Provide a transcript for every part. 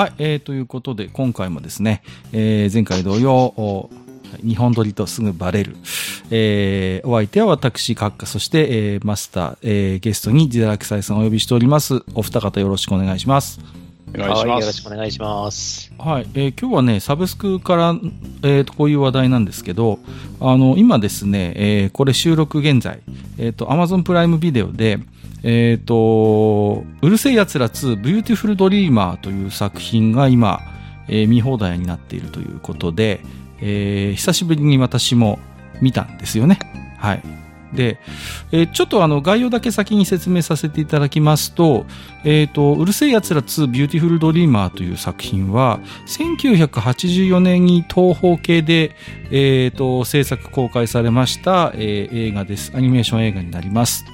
はい、えー、ということで、今回もですね、えー、前回同様、日本撮りとすぐバレる。えー、お相手は私、閣下、そして、えー、マスター、えー、ゲストに自堕落斎さんをお呼びしております。お二方よろしくお願いします。お願いします。よろしくお願いします。はい、えー、今日はね、サブスクから、えー、とこういう話題なんですけど、あの、今ですね、えー、これ収録現在、えっ、ー、と、Amazon プライムビデオで、え、ー、と、うる星やつら2ビューティフルドリーマーという作品が今、えー、見放題になっているということで、えー、久しぶりに私も見たんですよね。はい。で、えー、ちょっとあの概要だけ先に説明させていただきますと、え、ー、と、うる星やつら2ビューティフルドリーマーという作品は、1984年に東宝系で、え、ー、と、制作公開されました、えー、映画です。アニメーション映画になります。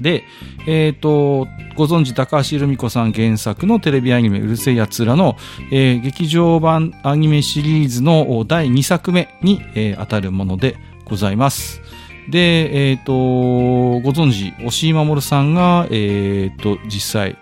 で、えっ、ー、と、ご存知高橋留美子さん原作のテレビアニメうるせえやつらの、えー、劇場版アニメシリーズの第2作目に、えー、当たるものでございます。で、えっ、ー、と、ご存知、押井守さんが、えっ、ー、と、実際、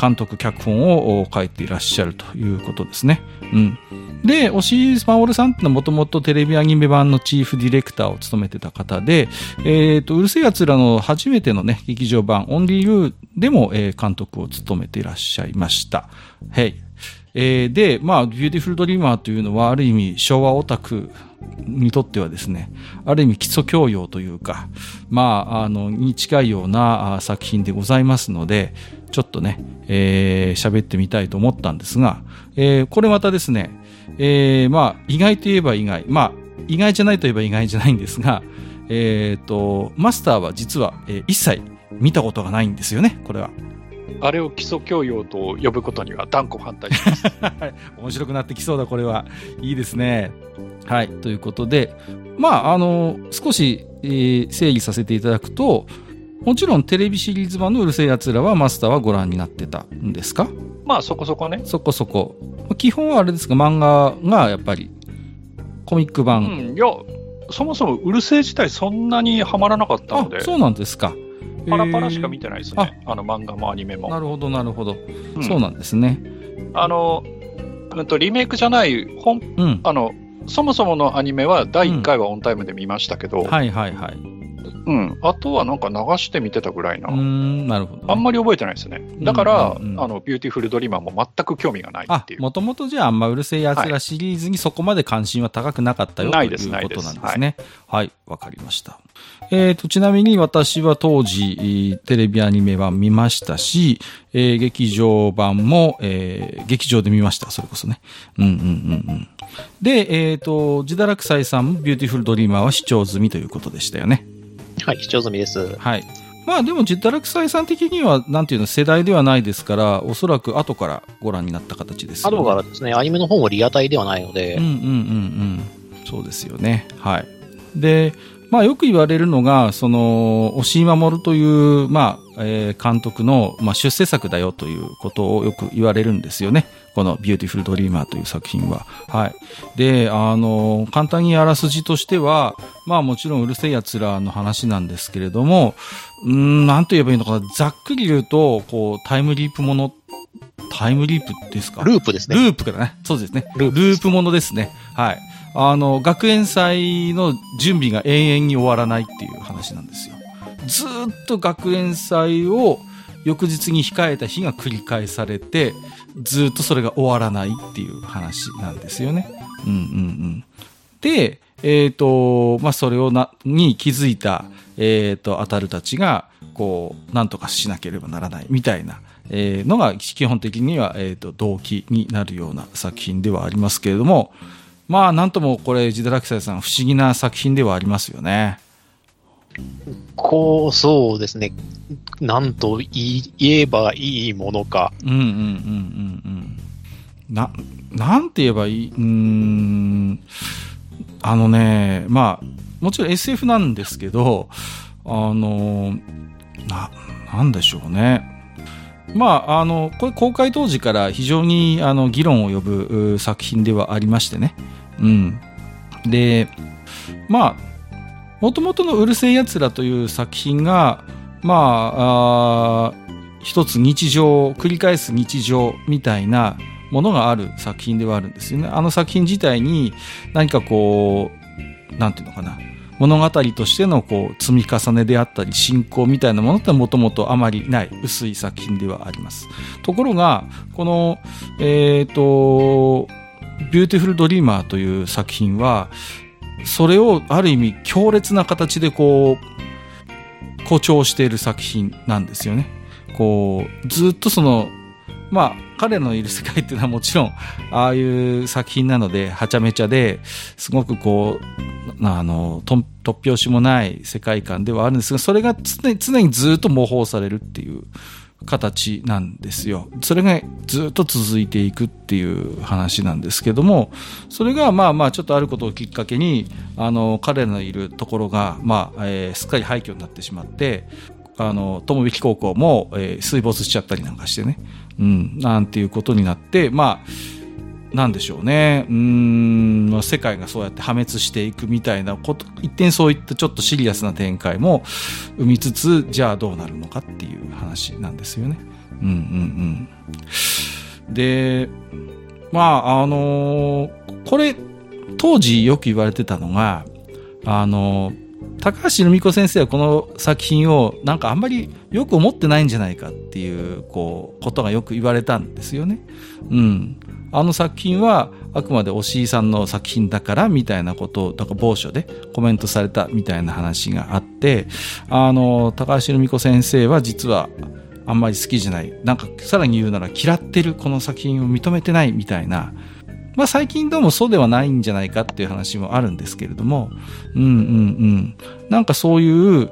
監督、脚本を書いていらっしゃるということですね。うん。で、押井守さんってのはもともとテレビアニメ版のチーフディレクターを務めてた方で、えっ、ー、と、うる星やつらの初めてのね、劇場版、オンリーユーでも、えー、監督を務めていらっしゃいました。はい。えー、で、まあ、ビューティフルドリーマーというのは、ある意味、昭和オタクにとってはですね、ある意味基礎教養というか、まあ、あの、に近いような作品でございますので、ちょっとね、えー、喋ってみたいと思ったんですが、えー、これまたですね、えー、まあ、意外といえば意外、まあ、意外じゃないといえば意外じゃないんですが、えっ、ー、と、マスターは実は、えー、一切見たことがないんですよね、これは。あれを基礎教養と呼ぶことには断固反対します。面白くなってきそうだ、これは。いいですね。はい。ということで、まあ、あの、少し、えー、整理させていただくと、もちろんテレビシリーズ版のうるせえ奴らはマスターはご覧になってたんですか？まあそこそこね。そこそこ。基本はあれですか、漫画がやっぱりコミック版。うん、いや、そもそもうるせえ自体そんなにはまらなかったので。そうなんですか。パラパラしか見てないですね。あの漫画もアニメも。なるほど、なるほど、うん、そうなんですね。あの、うんと、リメイクじゃない本、うん、あの、そもそものアニメは第1回はオンタイムで見ましたけど、うん、はいはいはい。うん。あとはなんか流して見てたぐらいな。うん、なるほど、ね、あんまり覚えてないですね。だから、うんうんうん、あの、ビューティフルドリーマーも全く興味がないっていう。もともとじゃあ、あんまうる星やつらシリーズにそこまで関心は高くなかったよ、はい、ということなんですね。はい、わ、はい、かりました。えっ、ー、と、ちなみに私は当時、テレビアニメ版見ましたし、えー、劇場版も、えー、劇場で見ました。それこそね。うんうんうんうん。で、えっ、ー、と、ジダラクサイさんもビューティフルドリーマーは視聴済みということでしたよね。はい、視聴済みです。はい。まあでも、ジダラクサイさん的には、なんていうの、世代ではないですから、おそらく後からご覧になった形ですよね。後からですね、アニメの方もリアタイではないので。うんうんうんうん。そうですよね。はい。で、まあよく言われるのが、その、押井守という、まあ、えー、監督の、まあ、出世作だよということをよく言われるんですよね。このビューティフルドリーマーという作品は。はい。で、あの、簡単にあらすじとしては、まあもちろんうるせえ奴らの話なんですけれども、うん、なんと言えばいいのかな、ざっくり言うと、こう、タイムリープもの、タイムリープですか？ループですね。ループからね。そうですね。ループものですね。はい。あの、学園祭の準備が永遠に終わらないっていう話なんですよ。ずっと学園祭を翌日に控えた日が繰り返されて、ずっとそれが終わらないっていう話なんですよね。うんうんうん。で、えっ、ー、と、まあ、それをな、に気づいた、えっ、ー、と、当たるたちが、こう、なんとかしなければならないみたいな、えー、のが基本的には、えっ、と、動機になるような作品ではありますけれども、まあ、なんともこれ、ジダラクサイさん、不思議な作品ではありますよね。こう、そうですね。なんと言えばいいものか。うんうんうんうんうん。な、なんて言えばいい、うん、あのね、まあ、もちろん SF なんですけど、あの、な、なんでしょうね。まあ、あの、これ公開当時から非常にあの議論を呼ぶ作品ではありましてね。うん。で、まあ、もともとのうるせえやつらという作品が、まあ、あ一つ日常、繰り返す日常みたいなものがある作品ではあるんですよね。あの作品自体に何かこう、なんていうのかな。物語としてのこう積み重ねであったり進行みたいなものってもともとあまりない薄い作品ではあります。ところが、この、えっ、ー、と、ビューティフルドリーマーという作品は、それをある意味強烈な形でこう、誇張している作品なんですよね。こう、ずっとその、まあ、彼のいる世界っていうのはもちろん、ああいう作品なので、はちゃめちゃで、すごくこう、あの、突拍子もない世界観ではあるんですが、それが常に常にずっと模倣されるっていう形なんですよ。それがずっと続いていくっていう話なんですけども、それがまあまあちょっとあることをきっかけに、あの、彼のいるところが、まあ、えー、すっかり廃墟になってしまって、あの、友引高校も、えー、水没しちゃったりなんかしてね。うん、なんていうことになって、まあ、なんでしょうね。うん、世界がそうやって破滅していくみたいなこと、一点そういったちょっとシリアスな展開も生みつつ、じゃあどうなるのかっていう話なんですよね。うんうんうん。で、まあ、あのー、これ、当時よく言われてたのが、あのー、高橋留美子先生はこの作品をなんかあんまりよく思ってないんじゃないかっていうこうことがよく言われたんですよね。うん。あの作品はあくまで押井さんの作品だからみたいなことを、だから某所でコメントされたみたいな話があって、あの、高橋留美子先生は実はあんまり好きじゃない。なんかさらに言うなら嫌ってるこの作品を認めてないみたいなまあ最近どうもそうではないんじゃないかっていう話もあるんですけれども、うんうんうん。なんかそういう、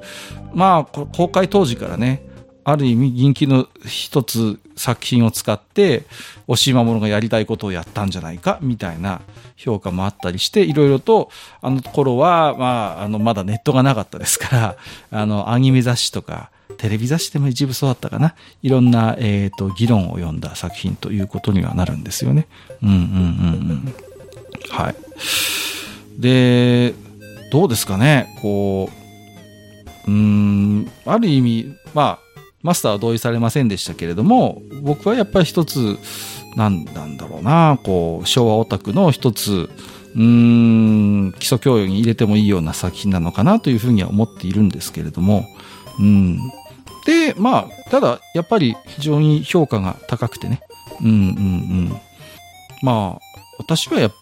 まあ公開当時からね、ある意味人気の一つ作品を使って、押井守がやりたいことをやったんじゃないか、みたいな評価もあったりして、いろいろと、あの頃は、まあ、あの、まだネットがなかったですから、あの、アニメ雑誌とか、テレビ雑誌でも一部そうだったかな。いろんな、えっ、ー、と、議論を読んだ作品ということにはなるんですよね。うんうんうんうん。はい。で、どうですかね。こう、うん、ある意味、まあ、マスターは同意されませんでしたけれども、僕はやっぱり一つ、なんなんだろうな、こう、昭和オタクの一つ、うーん、基礎教養に入れてもいいような作品なのかなというふうには思っているんですけれども、うん。で、まあ、ただ、やっぱり非常に評価が高くてね。うんうんうん。まあ、私はやっ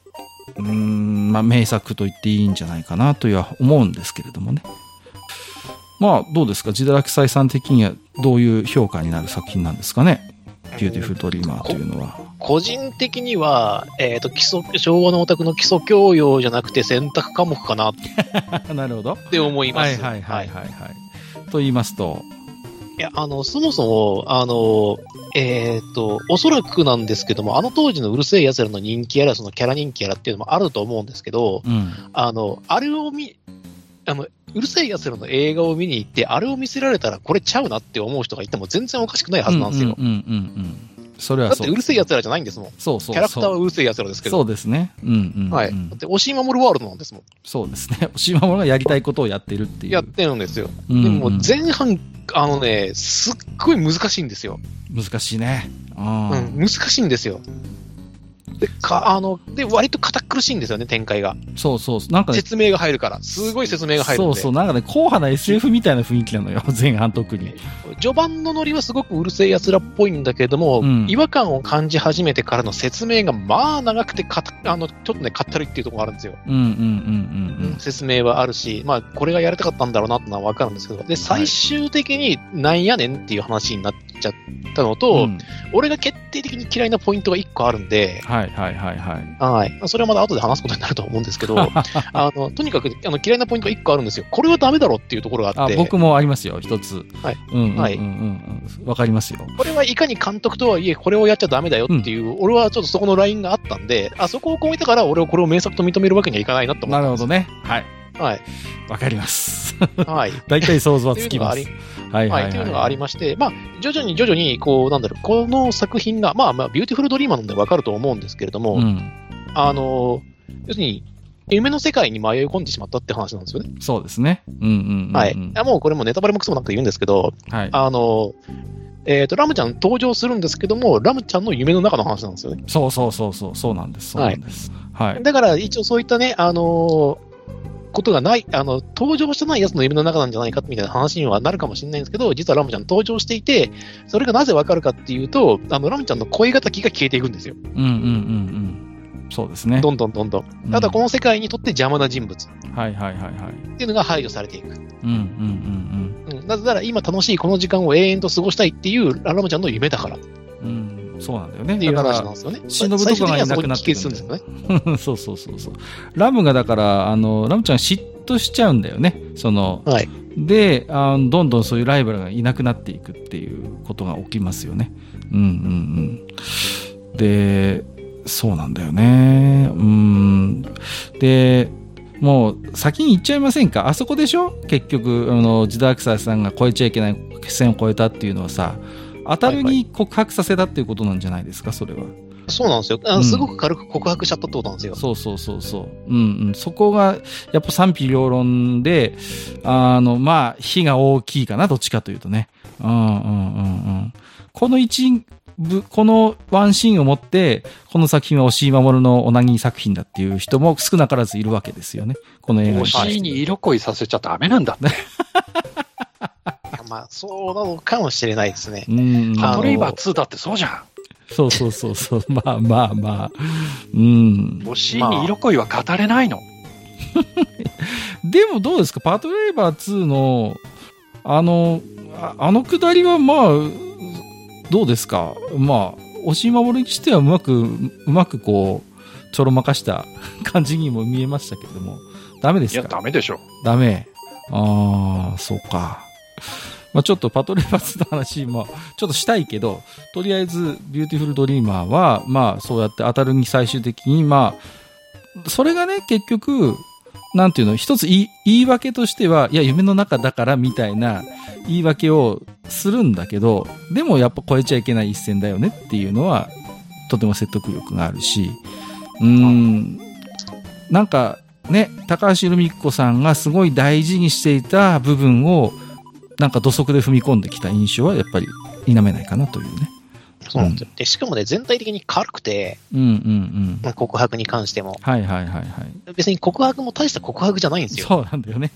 うん、まあ、名作と言っていいんじゃないかなとは思うんですけれどもね。まあ、どうですか？ジダラクサイさん的にはどういう評価になる作品なんですかね？ビューティフルドリーマーというのは。個人的には、えっ、ー、と、基礎、昭和のオタクの基礎教養じゃなくて選択科目かな。なるほど。って思います。はいはいはいはい、はい。と言いますと？いや、あの、そもそも、あの、えっ、ー、と、おそらくなんですけども、あの当時のうるせえ奴らの人気やら、そのキャラ人気やらっていうのもあると思うんですけど、うん、あの、あれを見、あの、うるせえ奴らの映画を見に行って、あれを見せられたらこれちゃうなって思う人がいても全然おかしくないはずなんですよ。うんうんうんうんそれはだってうるせえ奴らじゃないんですもん。そうそうキャラクターはうるせえ奴らですけど。そうですね。うんうん、うん、はい。だって、押し守るワールドなんですもん。そうですね。押し守がやりたいことをやってるっていう。やってるんですよ。うんうん、でも、前半、あのね、すっごい難しいんですよ。難しいね。うん、難しいんですよ。で、か、あの、で、割と堅苦しいんですよね、展開が。そうそう。なんかね。説明が入るから。すごい説明が入るそうそう。なんかね、硬派な SF みたいな雰囲気なのよ、前半特に。序盤のノリはすごくうるせえ奴らっぽいんだけれども、うん、違和感を感じ始めてからの説明が、まあ長くてかあの、ちょっとね、かったるいっていうところがあるんですよ。うんうんうんうん、うん。説明はあるし、まあ、これがやりたかったんだろうなってのはわかるんですけど、で、最終的になんやねんっていう話になっちゃったのと、うん、俺が決定的に嫌いなポイントが一個あるんで、はいはいはいはい。はい。それはまだ後で話すことになると思うんですけど、あの、とにかくあの嫌いなポイントが1個あるんですよ。これはダメだろっていうところがあって。僕もありますよ、一つ。はい。うんうんうん、はい。わかりますよ。これはいかに監督とはいえ、これをやっちゃダメだよっていう、うん、俺はちょっとそこのラインがあったんで、あそこを超えてから俺はこれを名作と認めるわけにはいかないなと思ってなるほどね。はい。はい。わかります。はい。大体想像はつきます。はいはい、はい。というのがありまして、まあ、徐々に徐々に、こう、なんだろう、この作品が、まあまあ、ビューティフルドリーマーなんでわかると思うんですけれども、うん、あの、要するに、夢の世界に迷い込んでしまったって話なんですよね。そうですね。うんうん、うん、はい。もうこれもネタバレもクソもなく言うんですけど、はい、あの、えっ、ー、と、ラムちゃん登場するんですけども、ラムちゃんの夢の中の話なんですよね。そうそうそうそう、そうなんです。そうなんです。はい。はい、だから、一応そういったね、あのーことがない、あの、登場してないやつの夢の中なんじゃないかみたいな話にはなるかもしれないんですけど、実はラムちゃん登場していて、それがなぜわかるかっていうと、あの、ラムちゃんの声敵が消えていくんですよ。うんうんうんうん。そうですね。どんどんどんどん。ただ、この世界にとって邪魔な人物。はいはいはいはい。っていうのが排除されていく。うんうんうんうん。なぜなら、今楽しいこの時間を永遠と過ごしたいっていうラムちゃんの夢だから。うん。そうなんだよね。っていう話なんですよね。忍とかがいなくなってくるんですよね。そうそうそうそう。ラムがだから、あの、ラムちゃん嫉妬しちゃうんだよね。その、はい。であの、どんどんそういうライバルがいなくなっていくっていうことが起きますよね。うんうんうん。で、そうなんだよね。うん。で、もう先に言っちゃいませんか？あそこでしょ？結局、あの、ジダークサーさんが超えちゃいけない線を越えたっていうのはさ、当たるに告白させたっていうことなんじゃないですか、それは。そうなんですよ。あの、すごく軽く告白しちゃったってことなんですよ。そうそうそうそう。うんうん。そこが、やっぱ賛否両論で、あの、まあ、火が大きいかな、どっちかというとね。うんうんうんうん。この一このワンシーンをもって、この作品は押井守のおなぎ作品だっていう人も少なからずいるわけですよね。この映画押井に色恋させちゃダメなんだね。まあ、そうなのかもしれないですね。うん。パトレイバー2だってそうじゃん。そうそうそうそう。まあまあまあ。うん。押井に色恋は語れないの。でもどうですか？パトレイバー2の、あの、あのくだりはまあ、どうですか？まあ、押井守にしてはうまく、うまくこう、ちょろまかした感じにも見えましたけれども、ダメですか？いや、ダメでしょ。ダメ。ああ、そうか。まあ、ちょっとパトレイバーの話もちょっとしたいけど、とりあえず、ビューティフルドリーマーは、まあ、そうやってあたるに最終的に、まあ、それがね、結局、なんていうの、一つ言い言い訳としては、いや、夢の中だからみたいな言い訳をするんだけど、でもやっぱ超えちゃいけない一線だよねっていうのは、とても説得力があるし、うん、なんかね、高橋留美子さんがすごい大事にしていた部分を、なんか土足で踏み込んできた印象はやっぱり否めないかなというね。そうなんですよ。で、しかもね、全体的に軽くて、うんうんうん。告白に関しても。はいはいはいはい。別に告白も大した告白じゃないんですよ。そうなんだよね。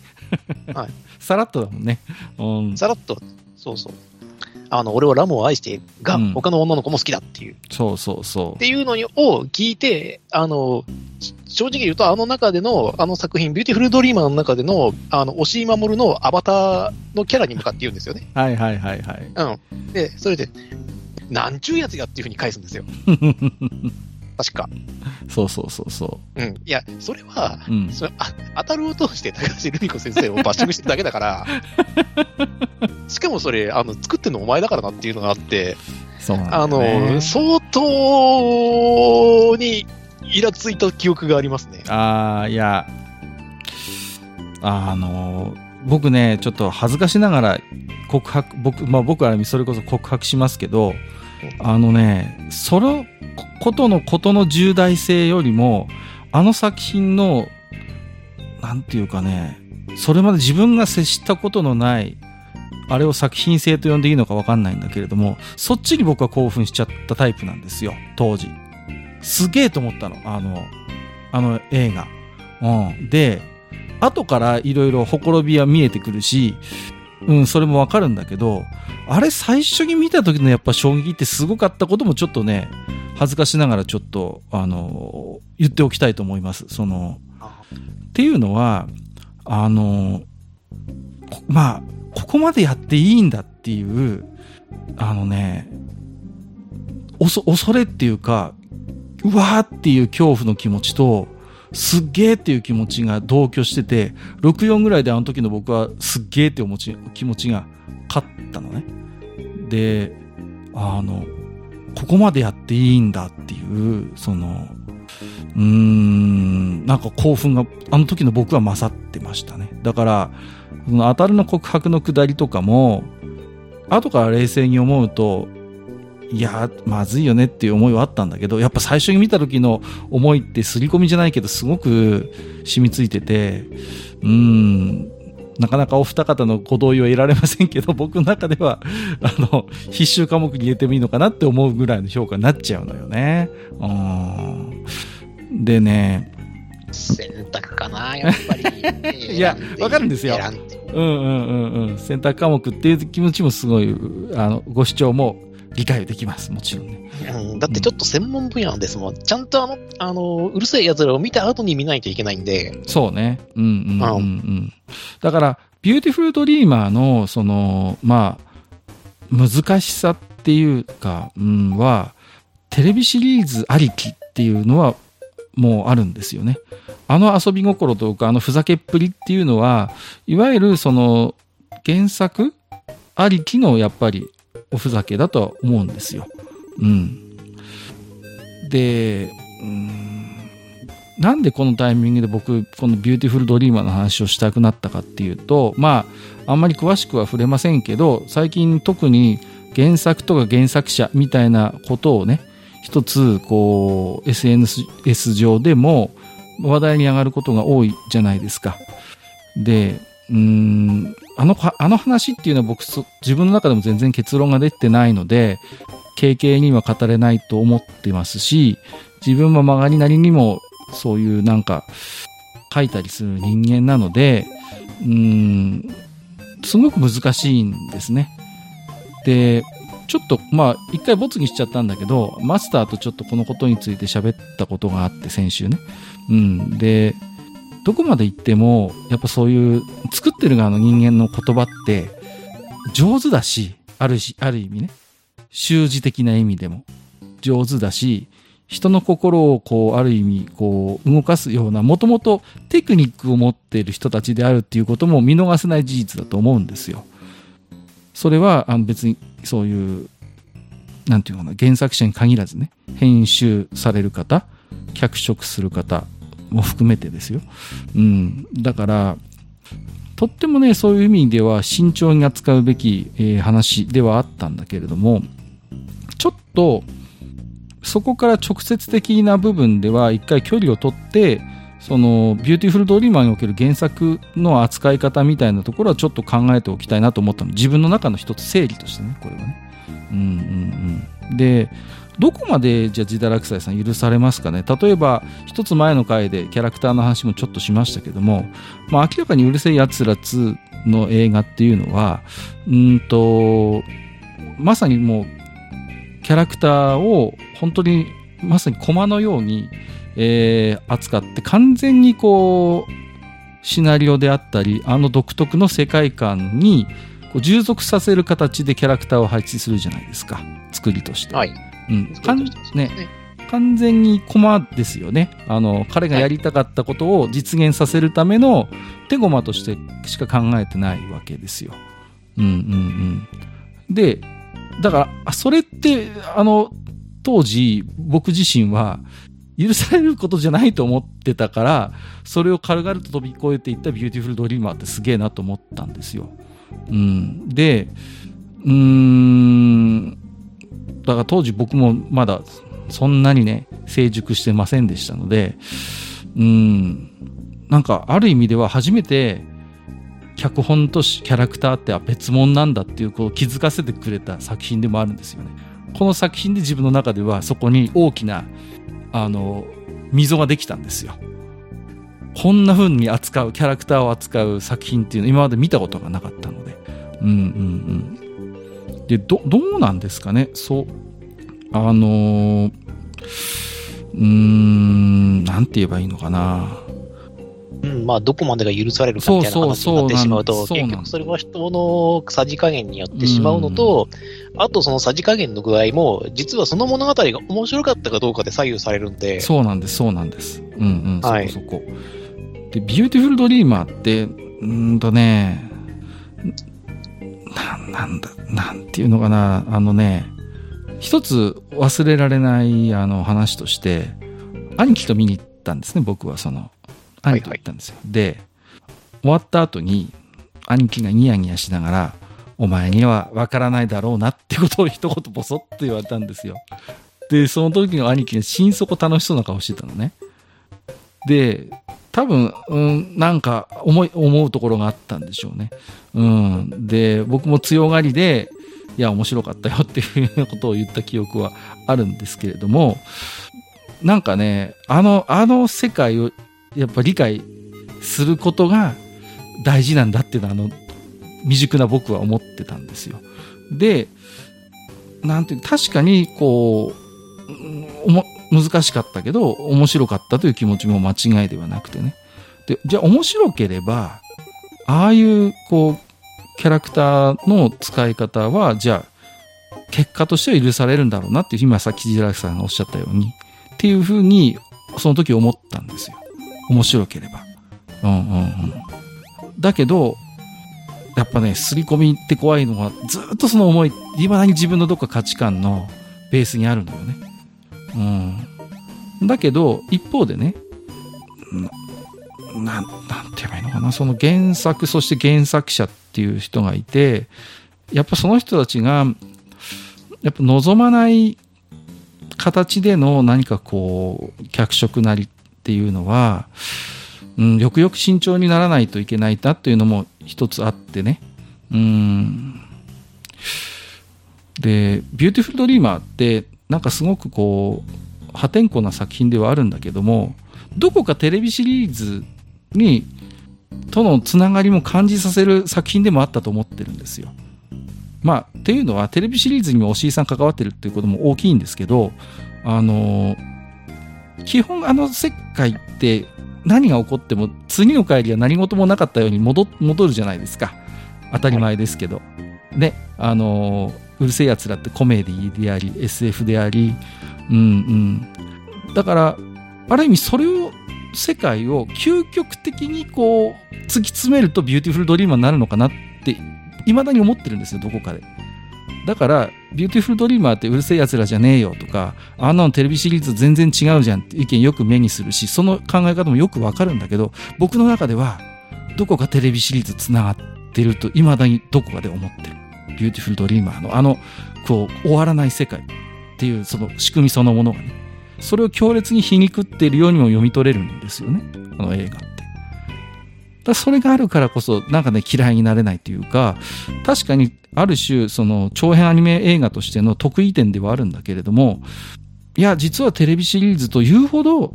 はい。さらっとだもんね。うん。さらっと、そうそう。あの、俺はラムを愛してが、他の女の子も好きだっていう。そうそうそう。っていうのを聞いて、あの、正直言うと、あの中での、あの作品、ビューティフルドリーマーの中での、あの、押井守のアバターのキャラに向かって言うんですよね。はいはいはいはい。うん。で、それで、なんちゅうやつやっていうふうに返すんですよ。確か。そうそうそうそう。うん。いや、それは、うん、それあ当たるを通して高橋留美子先生をバッシングしてるだけだから、しかもそれ、あの、作ってるのお前だからなっていうのがあって、そうね、あの、相当にイラついた記憶がありますね。ああ、いや、あの、僕ね、ちょっと恥ずかしながら告白、僕、まあ僕はそれこそ告白しますけど、あのね、そのことのことの重大性よりも、あの作品の、なんていうかね、それまで自分が接したことのない、あれを作品性と呼んでいいのかわかんないんだけれども、そっちに僕は興奮しちゃったタイプなんですよ、当時。すげえと思ったの、あの、あの映画。うん。で、後からいろいろほころびは見えてくるし、うん、それもわかるんだけど、あれ最初に見た時のやっぱ衝撃ってすごかったこともちょっとね、恥ずかしながらちょっと、あの、言っておきたいと思います。その、っていうのは、あの、まあ、ここまでやっていいんだっていう、あのね、おそ、恐れっていうか、うわーっていう恐怖の気持ちと、すっげーっていう気持ちが同居してて、64ぐらいであの時の僕はすっげーって思ち気持ちが勝ったのね。で、あの、ここまでやっていいんだっていう、その、うーん、なんか興奮が、あの時の僕は勝ってましたね。だから、その当たるの告白のくだりとかも、後から冷静に思うと、いや、まずいよねっていう思いはあったんだけど、やっぱ最初に見た時の思いって刷り込みじゃないけど、すごく染みついてて、うん、なかなかお二方のご同意は得られませんけど、僕の中では、あの、必修科目に入れてもいいのかなって思うぐらいの評価になっちゃうのよね。うん。でね、選択かな、やっぱり。いや、わかるんですよ。うんうんうんうん。選択科目っていう気持ちもすごい、あの、ご主張も理解できます、もちろんね。うん、だってちょっと専門分野ですもん。ちゃんとあの、あの、うる星やつらを見た後に見ないといけないんで。そうね。うんうんうん、うん。だから、ビューティフルドリーマーの、その、まあ、難しさっていうか、うん、は、テレビシリーズありきっていうのは、もうあるんですよね。あの遊び心とか、あのふざけっぷりっていうのは、いわゆるその、原作ありきのやっぱりおふざけだとは思うんですよ。うん。で、うん、なんでこのタイミングで僕、このビューティフルドリーマーの話をしたくなったかっていうと、まあ、あんまり詳しくは触れませんけど、最近特に原作とか原作者みたいなことをね、一つ、こう、SNS 上でも話題に上がることが多いじゃないですか。で、うん、あの、あの話っていうのは僕、自分の中でも全然結論が出てないので、経験には語れないと思ってますし、自分も曲がりなりにもそういうなんか書いたりする人間なので、うん、すごく難しいんですね。で、ちょっとまあ一回ボツにしちゃったんだけど、マスターとちょっとこのことについて喋ったことがあって先週ね。うん。で、どこまで行っても、やっぱそういう作ってる側の人間の言葉って上手だし、あるし、ある意味ね。習字的な意味でも上手だし、人の心をこう、ある意味、こう、動かすような、もともとテクニックを持っている人たちであるっていうことも見逃せない事実だと思うんですよ。それは、あの別にそういう、なんていうかな、原作者に限らずね、編集される方、脚色する方も含めてですよ。うん。だから、とってもね、そういう意味では慎重に扱うべき、えー、話ではあったんだけれども、ちょっと、そこから直接的な部分では一回距離を取って、そのビューティフルドリーマーにおける原作の扱い方みたいなところはちょっと考えておきたいなと思ったの。自分の中の一つ整理としてね、これはね。うんうんうん。で、どこまでじゃあ自堕落斎さん許されますかね？例えば一つ前の回でキャラクターの話もちょっとしましたけども、まあ、明らかにうるせえやつら2の映画っていうのはうんとまさにもうキャラクターを本当にまさに駒のように、えー、扱って完全にこうシナリオであったりあの独特の世界観にこう従属させる形でキャラクターを配置するじゃないですか。作りとして。はい。うん、ね。完全に駒ですよね。あの彼がやりたかったことを実現させるための手駒としてしか考えてないわけですよ。うんうんうん、でだからそれってあの当時僕自身は許されることじゃないと思ってたからそれを軽々と飛び越えていったビューティフルドリーマーってすげえなと思ったんですよ。うん、でうーんだから当時僕もまだそんなにね、成熟してませんでしたので、うん、なんかある意味では初めて脚本とキャラクターって別物なんだっていうこう気づかせてくれた作品でもあるんですよね。この作品で自分の中ではそこに大きなあの溝ができたんですよ。こんな風に扱うキャラクターを扱う作品っていうの今まで見たことがなかったので。うんうんうん。で、ど、どうなんですかね？そう、あのー、うーん、なんて言えばいいのかな？うん、まあ、どこまでが許されるかみたいな話になってしまうと、結局それは人のさじ加減によってしまうのと、あとそのさじ加減の具合も、実はその物語が面白かったかどうかで左右されるんで。そうなんです、そうなんです。うんうん、はい、そこそこ。で、ビューティフルドリーマーって、うんとね、な、なんだ、なんていうのかな、あのね、一つ忘れられないあの話として、兄貴と見に行ったんですね、僕はその、兄貴と行ったんですよ。はいはい、で、終わった後に、兄貴がニヤニヤしながら、お前にはわからないだろうなってことを 一言ボソッと言われたんですよ。で、その時の兄貴が心底楽しそうな顔してたのね。で、多分、うん、なんか思い、思うところがあったんでしょうね。うん。で、僕も強がりで、いや、面白かったよっていうようなことを言った記憶はあるんですけれども、なんかね、あの、あの世界をやっぱ理解することが大事なんだっていうのは、あの、未熟な僕は思ってたんですよ。で、なんていう、確かに、こう、難しかったけど、面白かったという気持ちも間違いではなくてね。で、じゃあ面白ければ、ああいう、こう、キャラクターの使い方は、じゃあ、結果としては許されるんだろうなっていう、今さっきジラさんがおっしゃったように、っていうふうに、その時思ったんですよ。面白ければ。うんうんうん。だけど、やっぱね、刷り込みって怖いのは、ずっとその思い、いまだに自分のどっか価値観のベースにあるのよね。うん。だけど、一方でね、な、なんて言えばいいのかな、その原作、そして原作者っていう人がいて、やっぱその人たちが、やっぱ望まない形での何かこう、脚色なりっていうのは、うん、よくよく慎重にならないといけないなっていうのも一つあってね。うん。で、ビューティフルドリーマーって、なんかすごくこう、破天荒な作品ではあるんだけども、どこかテレビシリーズに、とのつながりも感じさせる作品でもあったと思ってるんですよ。まあ、っていうのは、テレビシリーズにも押井さん関わってるっていうことも大きいんですけど、あの、基本あの世界って何が起こっても次の回には何事もなかったように戻戻るじゃないですか。当たり前ですけど。ね、あのうる星やつらってコメディであり、SF であり、うんうん。だから、ある意味それを、世界を究極的にこう、突き詰めるとビューティフルドリーマーになるのかなって、未だに思ってるんですよ、どこかで。だから、ビューティフルドリーマーってうる星やつらじゃねえよとか、あんなのテレビシリーズ全然違うじゃんって意見よく目にするし、その考え方もよくわかるんだけど、僕の中では、どこかテレビシリーズ繋がってると、未だにどこかで思ってる。ビューティフルドリーマーのあの、こう、終わらない世界っていうその仕組みそのものがね、それを強烈に皮肉っているようにも読み取れるんですよね、あの映画って。だそれがあるからこそ、なんかね、嫌いになれないというか、確かに、ある種、その、長編アニメ映画としての得意点ではあるんだけれども、いや、実はテレビシリーズというほど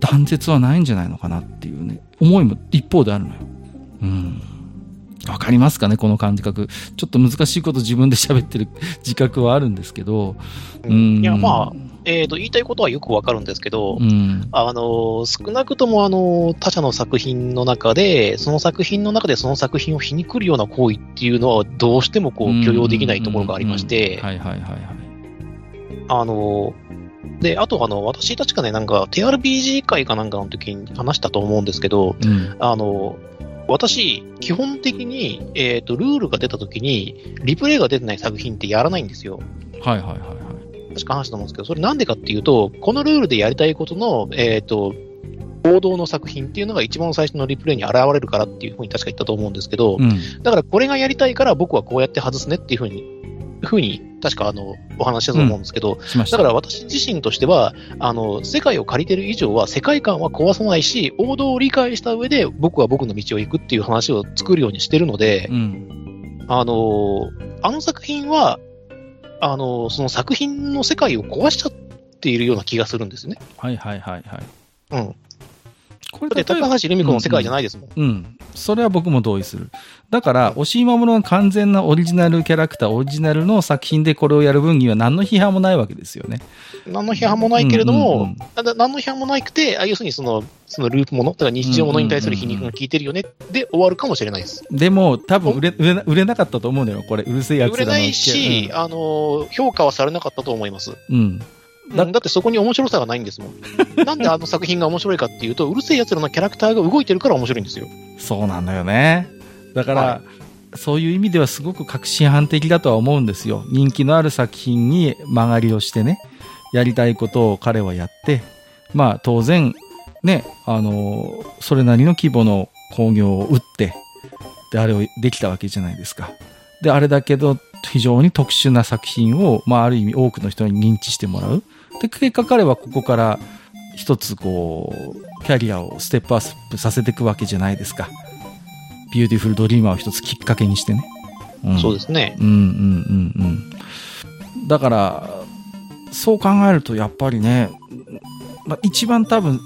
断絶はないんじゃないのかなっていうね、思いも一方であるのよ。うん。わかりますかねこの感覚。ちょっと難しいこと自分で喋ってる自覚はあるんですけど。うん、いや、まあ、えーと、言いたいことはよくわかるんですけど、うん、あの少なくともあの他者の作品の中で、その作品の中でその作品を皮肉るような行為っていうのは、どうしてもこう許容できないところがありまして、あので、あと、あの、私たちがね、なんか、TRPG 会かなんかの時に話したと思うんですけど、うん、あの、私、基本的に、えっ、ー、と、ルールが出た時に、リプレイが出てない作品ってやらないんですよ。はいはいはいはい。確か話したと思うんですけど、それなんでかっていうと、このルールでやりたいことの、えっ、ー、と、王道の作品っていうのが一番最初のリプレイに現れるからっていうふうに確か言ったと思うんですけど、うん、だからこれがやりたいから僕はこうやって外すねっていうふうにふうに、確かあの、お話したと思うんですけど、うん、だから私自身としては、あの、世界を借りてる以上は世界観は壊さないし、王道を理解した上で僕は僕の道を行くっていう話を作るようにしてるので、うん、あの、あの作品は、あの、その作品の世界を壊しちゃっているような気がするんですね。はいはいはいはい。うん。これだって高橋留美子の世界じゃないですもん。うん、うん。それは僕も同意する。だから、押井守の完全なオリジナルキャラクター、オリジナルの作品でこれをやる分には何の批判もないわけですよね。何の批判もないけれども、うんうんうん、何の批判もなくて、あ要するにその、そのループもの、だから日常ものに対する皮肉が効いてるよね、で終わるかもしれないです。でも、多分売れ売れ売れなかったと思うのよ、これ。うるせえやつ売れないし、うん、あの、評価はされなかったと思います。うん。だだってそこに面白さがないんですもん。なんであの作品が面白いかっていうと、うるせえ奴らのキャラクターが動いてるから面白いんですよ。そうなんだよね。だから、はい、そういう意味ではすごく革新犯的だとは思うんですよ。人気のある作品に曲がりをしてね、やりたいことを彼はやって、まあ当然、ね、あの、それなりの規模の工業を打って、で、あれをできたわけじゃないですか。で、あれだけど、非常に特殊な作品を、まあ、ある意味多くの人に認知してもらう。で、結果彼はここから一つこう、キャリアをステップアップさせていくわけじゃないですか。ビューティフルドリーマーを一つきっかけにしてね。うん、そうですね。うんうんうんうん。だから、そう考えるとやっぱりね、まあ、一番多分、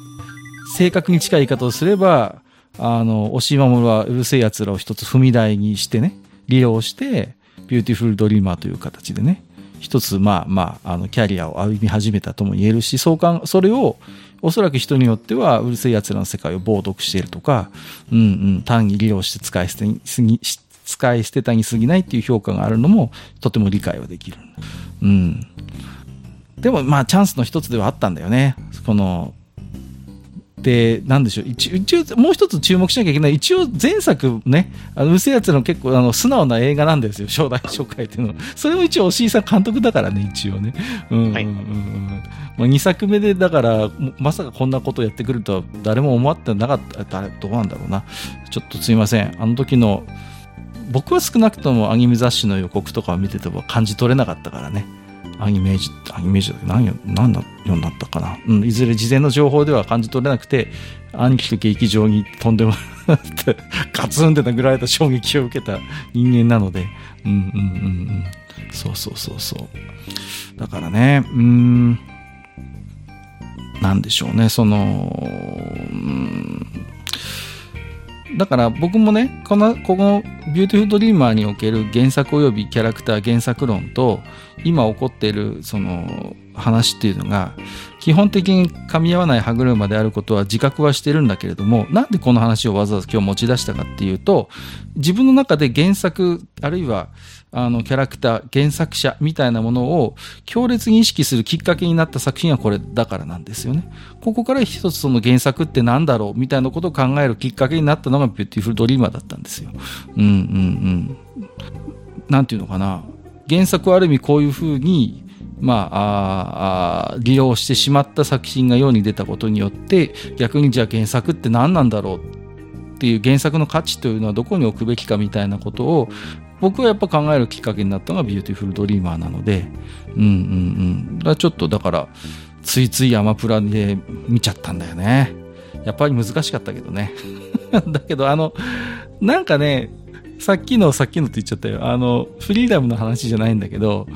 正確に近い言い方をすれば、あの、押井守はうる星やつらを一つ踏み台にしてね、利用して、ビューティフルドリーマーという形でね、一つ、まあまあ、あの、キャリアを歩み始めたとも言えるし、そうかそれを、おそらく人によっては、うるせえ奴らの世界を冒涜しているとか、うんうん、単に利用して使い捨てにすぎ、使い捨てたに過ぎないっていう評価があるのも、とても理解はできる。うん。でも、まあ、チャンスの一つではあったんだよね。この、で、なんでしょう、一応、もう一つ注目しなきゃいけない、一応前作ね、あの、うせやつの結構あの素直な映画なんですよ、初代初回っていうのは。それも一応、押井さん監督だからね、一応ね。うんうんうん、はい、まあ、2作目で、だから、まさかこんなことやってくるとは誰も思ってなかった、誰、どうなんだろうな。ちょっとすいません。あの時の、僕は少なくともアニメ雑誌の予告とかを見てても感じ取れなかったからね。アニメージ、アニメージ何よ、何だようになったかな。うん、いずれ事前の情報では感じ取れなくて、兄貴と劇場に飛んでもらって、ガツンって殴られた衝撃を受けた人間なので、うんうんうんうん。そうそうそうそう。だからね、うん、なんでしょうね、その、うん、だから僕もね、この、このビューティフルドリーマーにおける原作及びキャラクター原作論と、今起こっているその話っていうのが、基本的に噛み合わない歯車であることは自覚はしてるんだけれども、なんでこの話をわざわざ今日持ち出したかっていうと、自分の中で原作、あるいはあの、キャラクター、原作者みたいなものを強烈に意識するきっかけになった作品はこれだからなんですよね。ここから一つその原作って何だろうみたいなことを考えるきっかけになったのがビューティフルドリーマーだったんですよ。うんうんうん。なんていうのかな。原作はある意味こういうふうに、まあ、あ利用してしまった作品が世に出たことによって、逆にじゃあ原作って何なんだろうっていう原作の価値というのはどこに置くべきかみたいなことを僕はやっぱ考えるきっかけになったのがビューティフルドリーマーなので、うんうんうん。だちょっとだから、ついついアマプラで見ちゃったんだよね。やっぱり難しかったけどね。だけどあの、なんかね、さっきの、さっきのって言っちゃったよ。あの、フリーダムの話じゃないんだけど、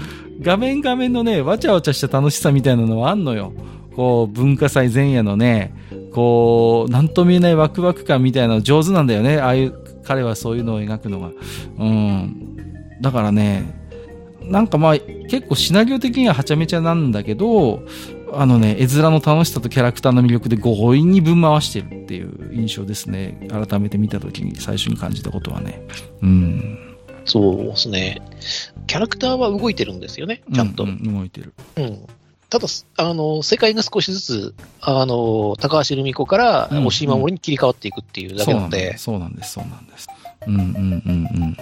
画面画面のね、わちゃわちゃした楽しさみたいなのはあんのよ。こう、文化祭前夜のね、こう、なんとも言えないワクワク感みたいなの上手なんだよね。ああいう彼はそういうのを描くのが。うん。だからね、なんかまあ、結構シナリオ的にははちゃめちゃなんだけど、あのね、絵面の楽しさとキャラクターの魅力で強引に分回してるっていう印象ですね。改めて見たときに最初に感じたことはね。うん。そうですね。キャラクターは動いてるんですよね、ちゃんと。うん、うん、動いてる。うん。ただ、あの、世界が少しずつ、あの、高橋留美子から押し守りに切り替わっていくっていうだけなので。そうなんです、そうなんです。うんうんうんうん。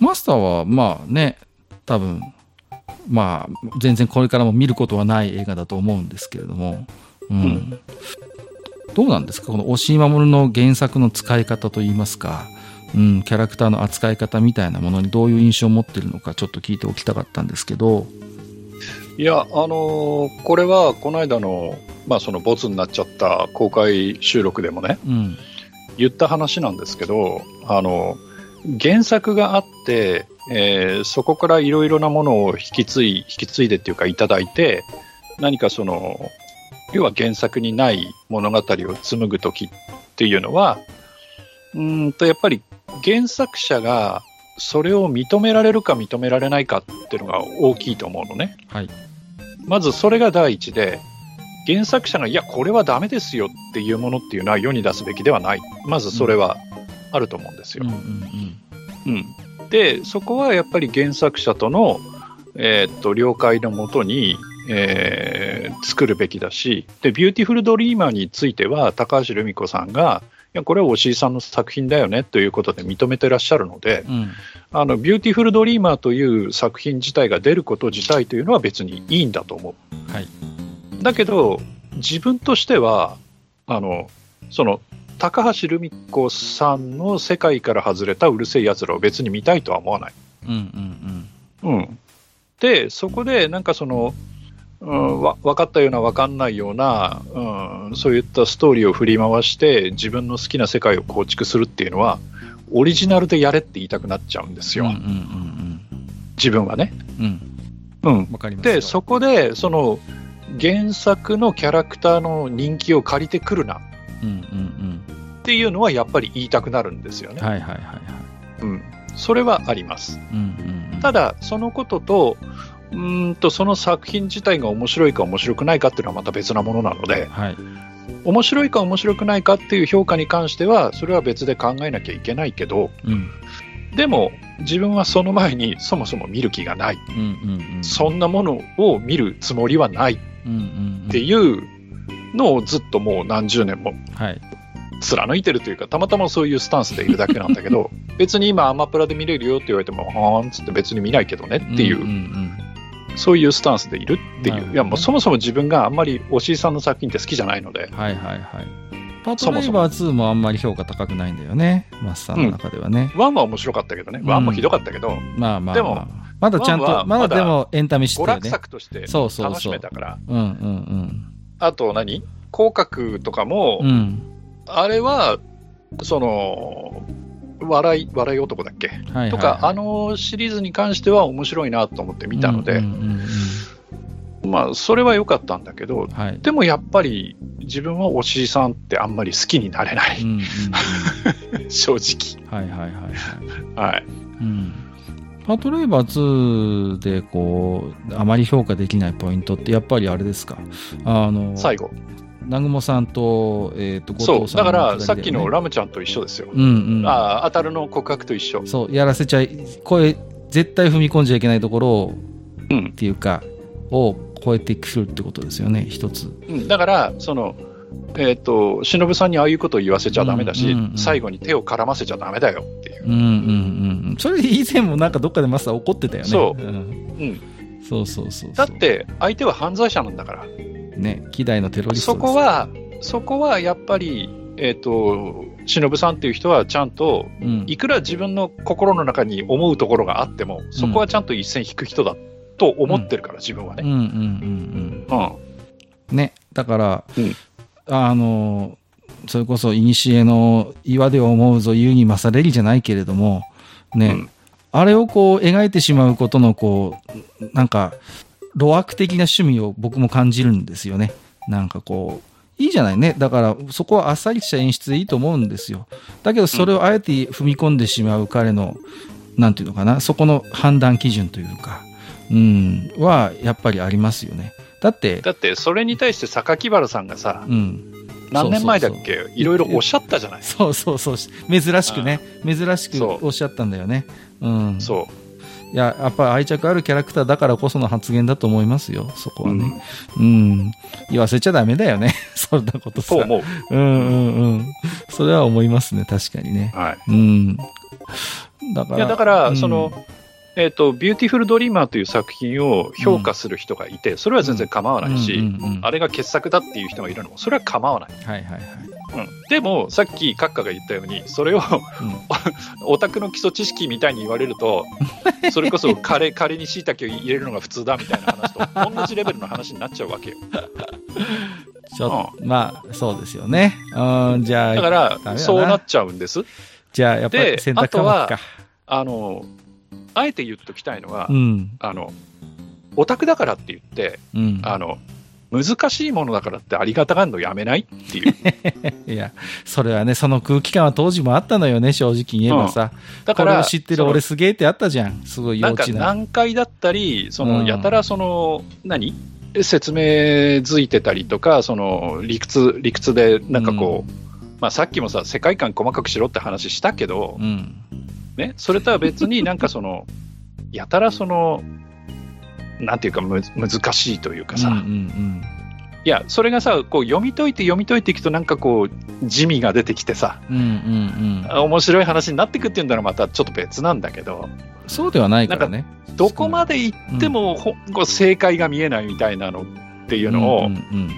マスターは、まあね、多分、まあ、全然これからも見ることはない映画だと思うんですけれども、うん。うん、どうなんですか？この押井守の原作の使い方といいますか、うん、キャラクターの扱い方みたいなものにどういう印象を持ってるのかちょっと聞いておきたかったんですけど。いや、あのー、これはこの間の、まあ、そのボツになっちゃった公開収録でもね、うん、言った話なんですけど、あの、原作があって、えー、そこからいろいろなものを引き継い、引き継いでっていうかいただいて、何かその、要は原作にない物語を紡ぐときっていうのは、うんと、やっぱり原作者がそれを認められるか認められないかっていうのが大きいと思うのね。はい。まずそれが第一で、原作者が、いや、これはダメですよっていうものっていうのは世に出すべきではない。まずそれはあると思うんですよ。うん、うんうん、で、そこはやっぱり原作者との、えー、っと、了解のもとに、えー、作るべきだし、で、ビューティフルドリーマーについては、高橋留美子さんが、やこれは押井さんの作品だよねということで認めてらっしゃるので、うん、あのビューティフルドリーマーという作品自体が出ること自体というのは別にいいんだと思う。はい、だけど、自分としては、あのその高橋留美子さんの世界から外れたうる星やつらを別に見たいとは思わない。うんうんうん。うん。で、そこでなんかその、うん、わ分かったような分かんないような、うん、そういったストーリーを振り回して自分の好きな世界を構築するっていうのはオリジナルでやれって言いたくなっちゃうんですよ、うんうんうんうん、自分はね。うん。うん、かりますでそこでその原作のキャラクターの人気を借りてくるな、うんうんうん、っていうのはやっぱり言いたくなるんですよね。はいはいはいはい。うん、それはあります。うんうんうん、ただそのこととうんとその作品自体が面白いか面白くないかっていうのはまた別なものなので、はい、面白いか面白くないかっていう評価に関してはそれは別で考えなきゃいけないけど、うん、でも自分はその前にそもそも見る気がない、うんうんうん、そんなものを見るつもりはない。っていうのをずっともう何十年も貫いてるというかたまたまそういうスタンスでいるだけなんだけど 別に今アマプラで見れるよって言われてもはーんっつって別に見ないけどねっていう。うんうんうんそういうスタンスでいるっていう、ね、いやもうそもそも自分があんまり押井さんの作品って好きじゃないので、はいはいはい、パトレイバー2もあんまり評価高くないんだよね、マスターの中ではね。うん、1は面白かったけどね、1もひどかったけど、まあまあ、でも、まだちゃんと、まだでもエンタメしてるね。娯楽作として楽しめたから。そうそうそううんうんうん。あと何？広角とかも、うん、あれは、その、笑い、笑い男だっけ、はいはいはい、とか、あのシリーズに関しては面白いなと思って見たので、うんうんうんうん、まあ、それは良かったんだけど、はい、でもやっぱり自分はおしいさんってあんまり好きになれない、うんうんうん、正直。はいはいはいはい。はい。うんパトレイバー2でこう、あまり評価できないポイントって、やっぱりあれですか？あの、最後。南雲さんと、えっ、ー、と、後藤さん、ね、そう、だからさっきのラムちゃんと一緒ですよ。うんうん。ああ、当たるの告白と一緒。そう、やらせちゃい、声、絶対踏み込んじゃいけないところを、うん、っていうか、を超えてくるってことですよね、一つ。うん、だから、その、えっ、ー、と、忍さんにああいうことを言わせちゃだめだし、うんうんうん、最後に手を絡ませちゃだめだよっていう。うんうんうん。それ以前もなんかどっかでマスター怒ってたよね。そう。うん。うん、そうそうそうだって、相手は犯罪者なんだから。ね、希代のテロリストそこは、そこはやっぱり、えっ、ー、と、忍さんっていう人はちゃんと、うん、いくら自分の心の中に思うところがあっても、そこはちゃんと一線引く人だと思ってるから、うん、自分はね。うんうんうんうん。うん。ね、だから、うん、あの、それこそ、古の岩で思うぞ、言うに勝れりじゃないけれども、ね、うん、あれをこう描いてしまうことの、こう、なんか、路悪的な趣味を僕も感じるんですよね。なんかこう、いいじゃないね。だから、そこはあっさりした演出でいいと思うんですよ。だけど、それをあえて踏み込んでしまう彼の、なんていうのかな、そこの判断基準というか、うん、は、やっぱりありますよね。だって、だって、それに対して榊原さんがさ、うん、何年前だっけ？いろいろおっしゃったじゃないそうそうそう。珍しくね。珍しくおっしゃったんだよね。うん。そう。いや、やっぱり愛着あるキャラクターだからこその発言だと思いますよ、そこはね。うん。うん、言わせちゃダメだよね、そんなことさ。そう思う。うんうんうん。それは思いますね、確かにね。はい。うん。だから。いや、だから、うん、その、えっ、ー、と、ビューティフルドリーマーという作品を評価する人がいて、それは全然構わないし、あれが傑作だっていう人がいるのも、それは構わない。はいはいはい。うん、でも、さっき閣下が言ったように、それを、うん、オタクの基礎知識みたいに言われると、それこそカレカレにしいたけを入れるのが普通だみたいな話と同じレベルの話になっちゃうわけよ。ちょっと、うん、まあ、そうですよね。うん、じゃあ、だから、そうなっちゃうんです。じゃあ、やっぱり選択科目か。あの、あえて言っときたいのは、うん、あの、オタクだからって言って、うん、あの、難しいものだからってありがたがるのやめないっていう。いや、それはね、その空気感は当時もあったのよね、正直言えばさ。うん、だから、知ってる俺すげえってあったじゃん。すごい幼稚な。なんか難解だったり、その、やたらその、何？説明づいてたりとか、その、理屈、理屈で、なんかこう、うん、まあさっきもさ、世界観細かくしろって話したけど、うん、ね、それとは別になんかその、やたらその、なんていうかむ難しいというかさ、うんうんうん、いや、それがさ、こう読み解いて読み解いていくと、なんかこう、地味が出てきてさ、うんうんうん、面白い話になっていくっていうんならまたちょっと別なんだけど、そうではないからね。どこまで行っても、うん、正解が見えないみたいなのっていうのを、うんうんうん、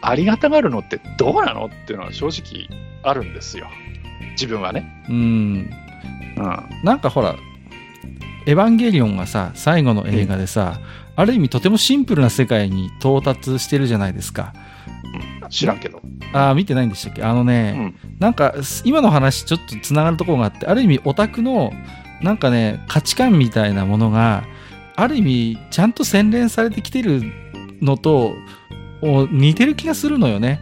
ありがたがるのってどうなのっていうのは正直あるんですよ。自分はね。うん。うん、なんかほら、エヴァンゲリオンがさ、最後の映画でさ、ある意味とてもシンプルな世界に到達してるじゃないですか。うん、知らんけど。ああ、見てないんでしたっけ？あのね、うん、なんか、今の話ちょっとつながるところがあって、ある意味オタクの、なんかね、価値観みたいなものが、ある意味、ちゃんと洗練されてきてるのと、似てる気がするのよね。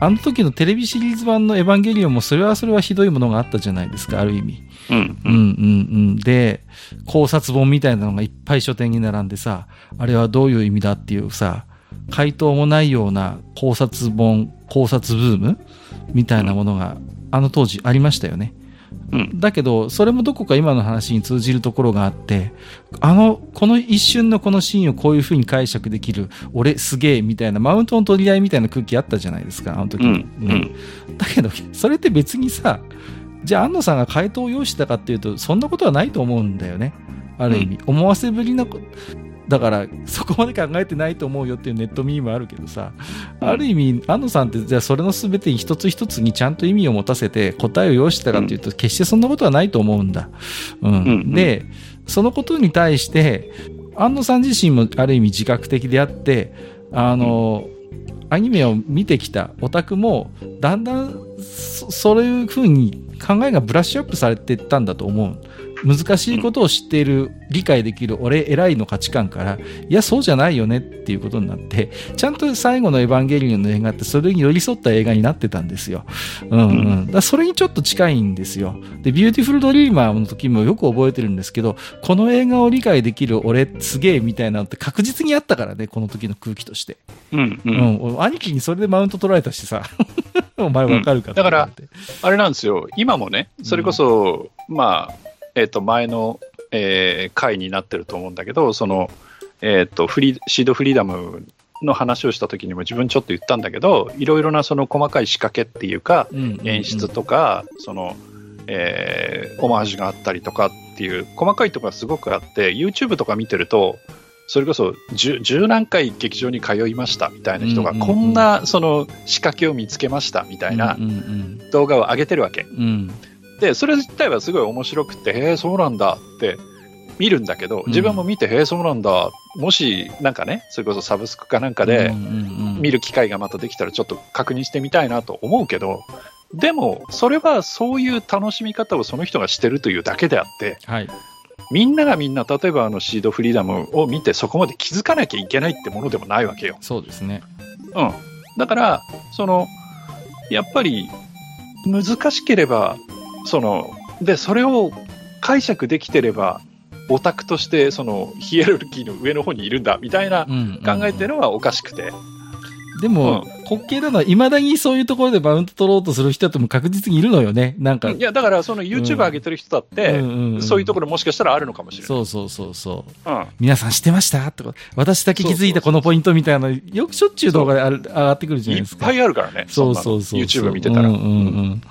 あの時のテレビシリーズ版のエヴァンゲリオンもそれはそれはひどいものがあったじゃないですか、ある意味。うん。うんうんうん。で、考察本みたいなのがいっぱい書店に並んでさ、あれはどういう意味だっていうさ、回答もないような考察本、考察ブームみたいなものが、あの当時ありましたよね。うん、だけど、それもどこか今の話に通じるところがあって、あの、この一瞬のこのシーンをこういう風に解釈できる、俺すげえみたいな、マウントの取り合いみたいな空気あったじゃないですか、あの時に。うんうん、だけど、それって別にさ、じゃあ安野さんが回答を用意したかっていうと、そんなことはないと思うんだよね。ある意味、思わせぶりなだからそこまで考えてないと思うよっていうネットミームあるけどさ、ある意味、安野さんってじゃあそれの全て一つ一つにちゃんと意味を持たせて答えを用意したかっていうと、決してそんなことはないと思うんだ。うん。で、そのことに対して、安野さん自身もある意味自覚的であって、あの、アニメを見てきたオタクも、だんだんそそういう風に考えがブラッシュアップされていったんだと思う。難しいことを知っている、理解できる俺偉いの価値観から、いや、そうじゃないよねっていうことになって、ちゃんと最後のエヴァンゲリオンの映画ってそれに寄り添った映画になってたんですよ。うんうん。だそれにちょっと近いんですよ。で、ビューティフルドリーマーの時もよく覚えてるんですけど、この映画を理解できる俺すげえみたいなのって確実にあったからね、この時の空気として。うん、うん。うん。兄貴にそれでマウント取られたしさ。お前わかるか、うん、だから、あれなんですよ。今もね、それこそ、うん、まあ、えー、と前の、えー、回になってると思うんだけど、その、えー、とフリシードフリーダムの話をした時にも自分ちょっと言ったんだけど、いろいろなその細かい仕掛けっていうか、演出とか、その、えー、オマージュがあったりとかっていう細かいところがすごくあって、YouTube とか見てると、それこそ十何回劇場に通いましたみたいな人が、こんなその仕掛けを見つけましたみたいな動画を上げてるわけ。うんで、それ自体はすごい面白くて、へえ、そうなんだって見るんだけど、自分も見て、へえ、そうなんだ。もし、なんかね、それこそサブスクかなんかで見る機会がまたできたらちょっと確認してみたいなと思うけど、でも、それはそういう楽しみ方をその人がしてるというだけであって、はい、みんながみんな、例えばあのシードフリーダムを見てそこまで気づかなきゃいけないってものでもないわけよ。そうですね。うん。だから、その、やっぱり難しければその、で、それを解釈できてれば、オタクとしてそのヒエラルキーの上の方にいるんだみたいな考えてるのはおかしくて。でも、うん、滑稽なのは、いまだにそういうところでマウント取ろうとする人っても確実にいるのよね。なんか。いや、だから、その YouTube 上げてる人だって、そういうところもしかしたらあるのかもしれない。そうそうそうそう。うん、皆さん知ってました？とか、私だけ気づいたこのポイントみたいな、よくしょっちゅう動画で上がってくるじゃないですか。いっぱいあるからね。そうそうそう。YouTube 見てたら。うんうんうん。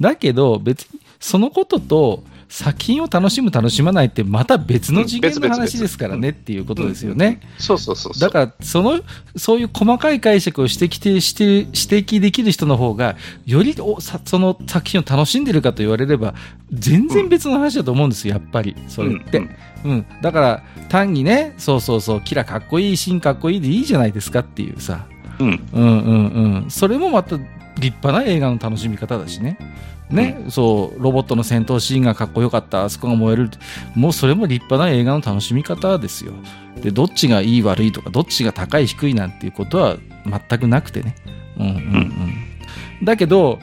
だけど、別に、そのことと、作品を楽しむ、楽しまないってまた別の次元の話ですからねっていうことですよね。そうそうそうだから、その、そういう細かい解釈を指摘して、指摘できる人の方が、よりおその作品を楽しんでるかと言われれば、全然別の話だと思うんですよ、やっぱり。それって。うん、だから、単にね、そうそうそう、キラかっこいい、シーンかっこいいでいいじゃないですかっていうさ。うん。うんうんうん。それもまた立派な映画の楽しみ方だしね。ね、うん、そう、ロボットの戦闘シーンがかっこよかった、あそこが燃える。もうそれも立派な映画の楽しみ方ですよ。で、どっちがいい悪いとか、どっちが高い低いなんていうことは全くなくてね。うんうんうん。だけど、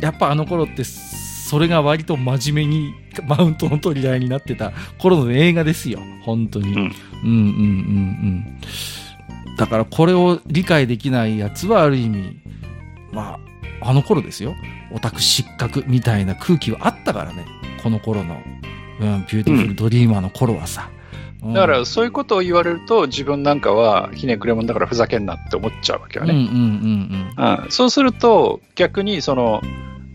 やっぱあの頃って、それが割と真面目にマウントの取り合いになってた頃の映画ですよ。本当に。うん、うんうんうんうん。だからこれを理解できないやつはある意味、まあ、あの頃ですよ。オタク失格みたいな空気はあったからね。この頃の、うん、ビューティフルドリーマーの頃はさ。うん、だからそういうことを言われると自分なんかはひねくれもんだからふざけんなって思っちゃうわけよね。そうすると逆にその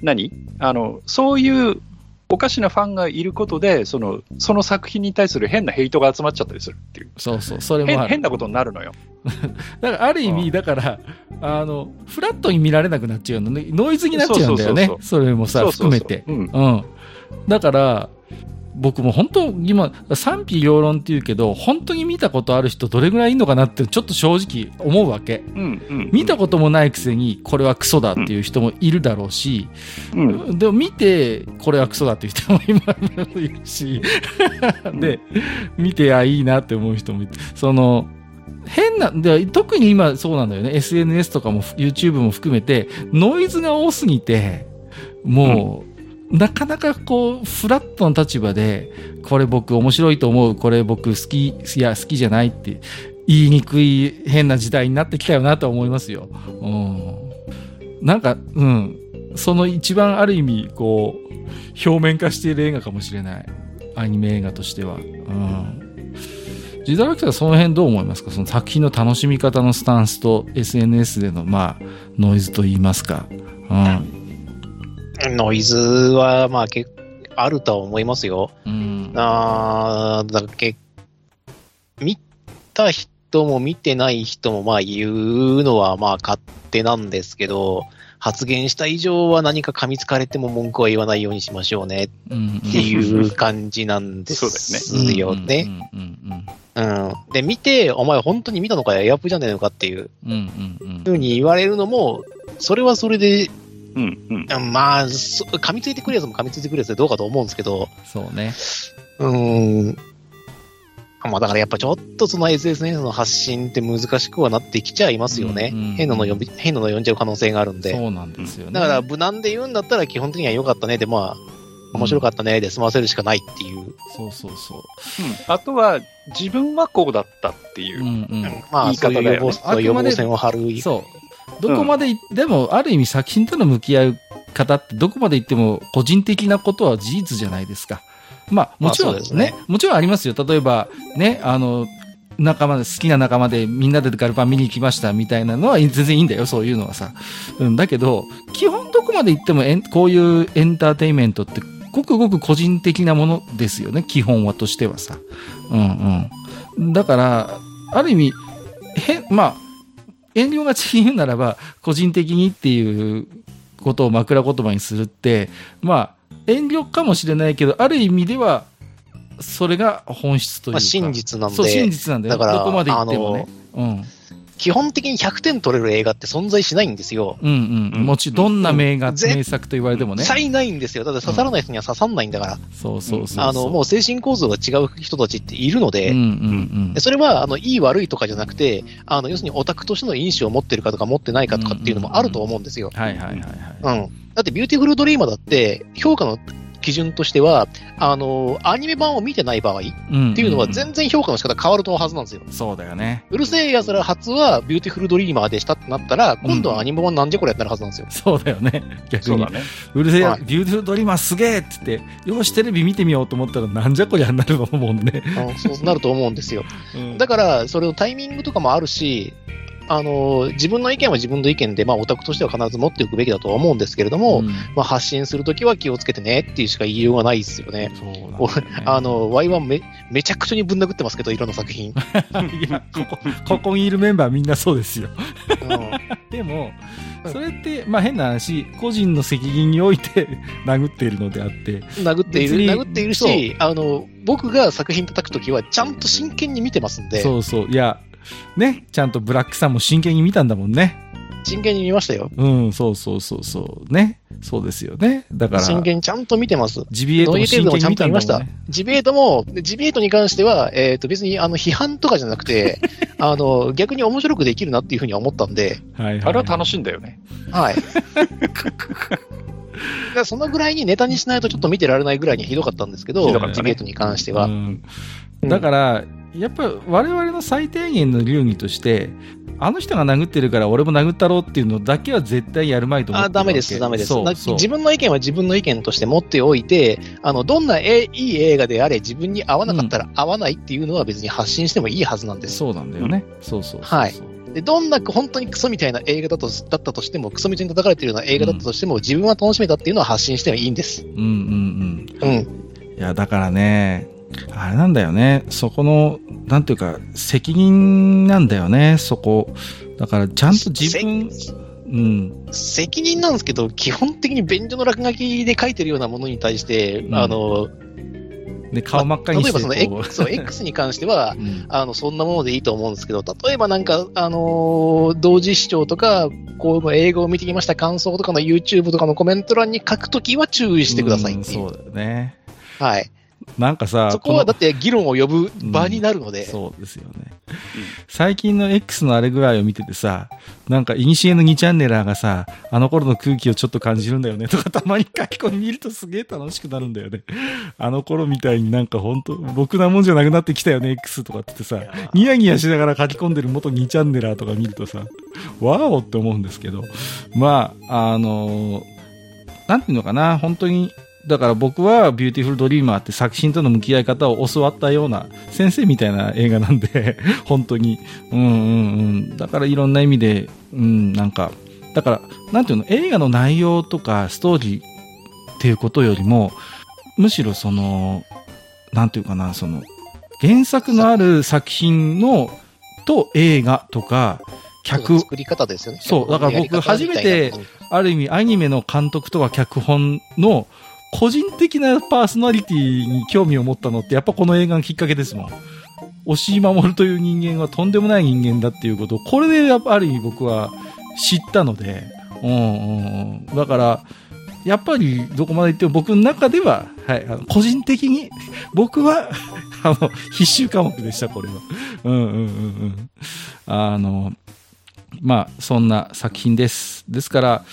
何？あのそういうおかしなファンがいることで、その、その作品に対する変なヘイトが集まっちゃったりするっていう。そうそう、それも変なことになるのよ。だから、ある意味、だから、あの、フラットに見られなくなっちゃうのね。ノイズになっちゃうんだよね。それもさ、含めて。うん。だから、僕も本当、今、賛否両論って言うけど、本当に見たことある人どれぐらいいるのかなってちょっと正直思うわけ。うんうん、見たこともないくせに、これはクソだっていう人もいるだろうし、うん、でも見て、これはクソだっていう人も今いるし、で、見て、あ、いいなって思う人もいて、その、変な、で、特に今そうなんだよね。SNS とかも YouTube も含めて、ノイズが多すぎて、もう、うん、なかなかこう、フラットの立場で、これ僕面白いと思う、これ僕好き、いや、好きじゃないって言いにくい変な時代になってきたよなと思いますよ。うん。なんか、うん。その一番ある意味、こう、表面化している映画かもしれない。アニメ映画としては。うん。ジダラクターその辺どう思いますか？その作品の楽しみ方のスタンスと SNS での、まあ、ノイズと言いますか。うん。ノイズは、まあ、結あるとは思いますよ。うん。あだけ見た人も見てない人も、まあ、言うのは、まあ、勝手なんですけど、発言した以上は何か噛みつかれても文句は言わないようにしましょうねっていう感じなんですよね。うん。で、見て、お前本当に見たのかエアプじゃねえのかっていうふうに言われるのも、それはそれで、うんうん、まあ、噛みついてくるやつも噛みついてくるやつでどうかと思うんですけど、そうね。うん。まあだからやっぱちょっとその SSNS の発信って難しくはなってきちゃいますよね。うんうん、変なの読み、変なの読んじゃう可能性があるんで。そうなんですよね。だから無難で言うんだったら基本的には良かったねで、まあ、面白かったねで済ませるしかないっていう。うん、そうそうそう。うん。あとは、自分はこうだったっていう。うんうん。まあ、そういう予防予防線を張る。そう。どこまで、うん、でも、ある意味作品との向き合う方ってどこまで行っても個人的なことは事実じゃないですか。まあ、もちろんですね。ねもちろんありますよ。例えば、ね、あの、仲間で、好きな仲間でみんなでガルパン見に行きましたみたいなのは全然いいんだよ、そういうのはさ。うん、だけど、基本どこまで行ってもえん、こういうエンターテインメントってごくごく個人的なものですよね、基本はとしてはさ。うんうん。だから、ある意味、へ、まあ、遠慮がちに言うならば、個人的にっていうことを枕言葉にするって、まあ、遠慮かもしれないけど、ある意味では、それが本質というか。まあ、真実なんで。そう、真実なんだよ。だから、どこまで行ってもね。うん。基本的に100点取れる映画って存在しないんですよ。うんうん。もちろん、どんな名画、うん、名作と言われてもね。絶対ないんですよ。だって刺さらない人には刺さんないんだから。うん、そうそうそうあの、もう精神構造が違う人たちっているので、うんうんうん、それは、あの、いい悪いとかじゃなくて、あの、要するにオタクとしての印象を持ってるかとか持ってないかとかっていうのもあると思うんですよ。はいはいはいはい。うん。だって、ビューティフルドリーマーだって、評価の基準としては、あの、アニメ版を見てない場合っていうのは全然評価の仕方変わるとはずなんですよ。そうだよね。うる星やつら初はビューティフルドリーマーでしたってなったら、今度はアニメ版なんじゃこりゃってなるはずなんですよ。そうだよね。逆に。うね、うるせえ、はい、ビューティフルドリーマーすげえって言って、よしテレビ見てみようと思ったらなんじゃこりゃになると思うんで。そうなると思うんですよ。うん、だから、それのタイミングとかもあるし、あの、自分の意見は自分の意見で、まあ、オタクとしては必ず持っておくべきだとは思うんですけれども、うん、まあ、発信するときは気をつけてねっていうしか言いようがないですよね。そうねあの、ワイはめ、めちゃくちゃにぶん殴ってますけど、いろんな作品。ここ、ここにいるメンバーみんなそうですよ。うん、でも、それって、まあ変な話、個人の責任において 殴っているのであって。殴っている、殴っているし、あの、僕が作品叩くときはちゃんと真剣に見てますんで。そうそう。いや、ね、ちゃんとブラックさんも真剣に見たんだもんね。真剣に見ましたよ。うん、そうそうそうそう。ね。そうですよね。だから。真剣ちゃんと見てます。ジビエートも真剣に見たんだもん、ね、ジビエートも、ジビエートに関しては、えっ、ー、と別にあの批判とかじゃなくて、あの、逆に面白くできるなっていうふうに思ったんで。はい、はい、あれは楽しいんだよね。はい。そのぐらいにネタにしないとちょっと見てられないぐらいにひどかったんですけど、ね、ジビエートに関しては。うん、だから、やっぱ我々の最低限の流儀として、あの人が殴ってるから俺も殴ったろうっていうのだけは絶対やるまいと思ってあ、ダメです、ダメです。自分の意見は自分の意見として持っておいて、あの、どんなえいい映画であれ自分に合わなかったら合わないっていうのは別に発信してもいいはずなんです。そうなんだよね。うん、そうそうはい。で、どんな本当にクソみたいな映画だとだったとしても、クソみたいに叩かれてるような映画だったとしても、うん、自分は楽しめたっていうのは発信してもいいんです。うんうんうん。うん。いや、だからね、あれなんだよね。そこの、なんていうか、責任なんだよね、そこ。だから、ちゃんと自分、うん。責任なんですけど、基本的に便所の落書きで書いてるようなものに対して、うん、あの、で、顔真っ赤にして、まあ、例えばその X, X に関しては、うん、あの、そんなものでいいと思うんですけど、例えばなんか、あのー、同時視聴とか、こう、映画を見てきました感想とかの YouTube とかのコメント欄に書くときは注意してくださいっていう。うそうだよね。はい。なんかさ、そこはだって議論を呼ぶ場になるので。うん、そうですよね。最近の X のあれぐらいを見ててさ、なんか、いにしえの2チャンネラーがさ、あの頃の空気をちょっと感じるんだよねとか、たまに書き込み見るとすげえ楽しくなるんだよね。あの頃みたいになんか本当僕なもんじゃなくなってきたよね、X とかってさ、ニヤニヤしながら書き込んでる元2チャンネラーとか見るとさ、わーおって思うんですけど、まあ、あのー、なんていうのかな、本当にだから僕はビューティフルドリーマーって作品との向き合い方を教わったような先生みたいな映画なんで、本当に。うんうんうん。だからいろんな意味で、うん、なんか、だから、なんていうの、映画の内容とかストーリーっていうことよりも、むしろその、なんていうかな、その、原作のある作品の、と映画とか、客。作り方ですよね。そう。だから僕初めて、ある意味アニメの監督とか脚本の個人的なパーソナリティに興味を持ったのってやっぱこの映画がきっかけですもん。押井守という人間はとんでもない人間だっていうことを、これでやっぱある意味僕は知ったので、うんうん、だから、やっぱりどこまで行っても僕の中では、はい、あの個人的に、僕は、あの、必修科目でした、これは。うんうんうんうん。あの、まあ、そんな作品です。ですから、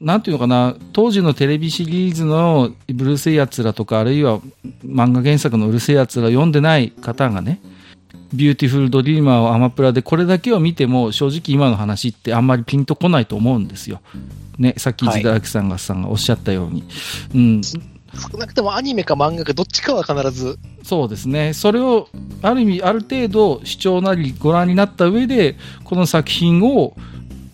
なんていうのかな、当時のテレビシリーズのブルーセイやつらとか、あるいは漫画原作のうる星やつら読んでない方がね、ビューティフルドリーマーをアマプラでこれだけを見ても、正直今の話ってあんまりピンとこないと思うんですよ。ね、さっき津田明さんがさんがおっしゃったように。うん。少なくともアニメか漫画かどっちかは必ず。そうですね。それを、ある意味、ある程度主張なりご覧になった上で、この作品を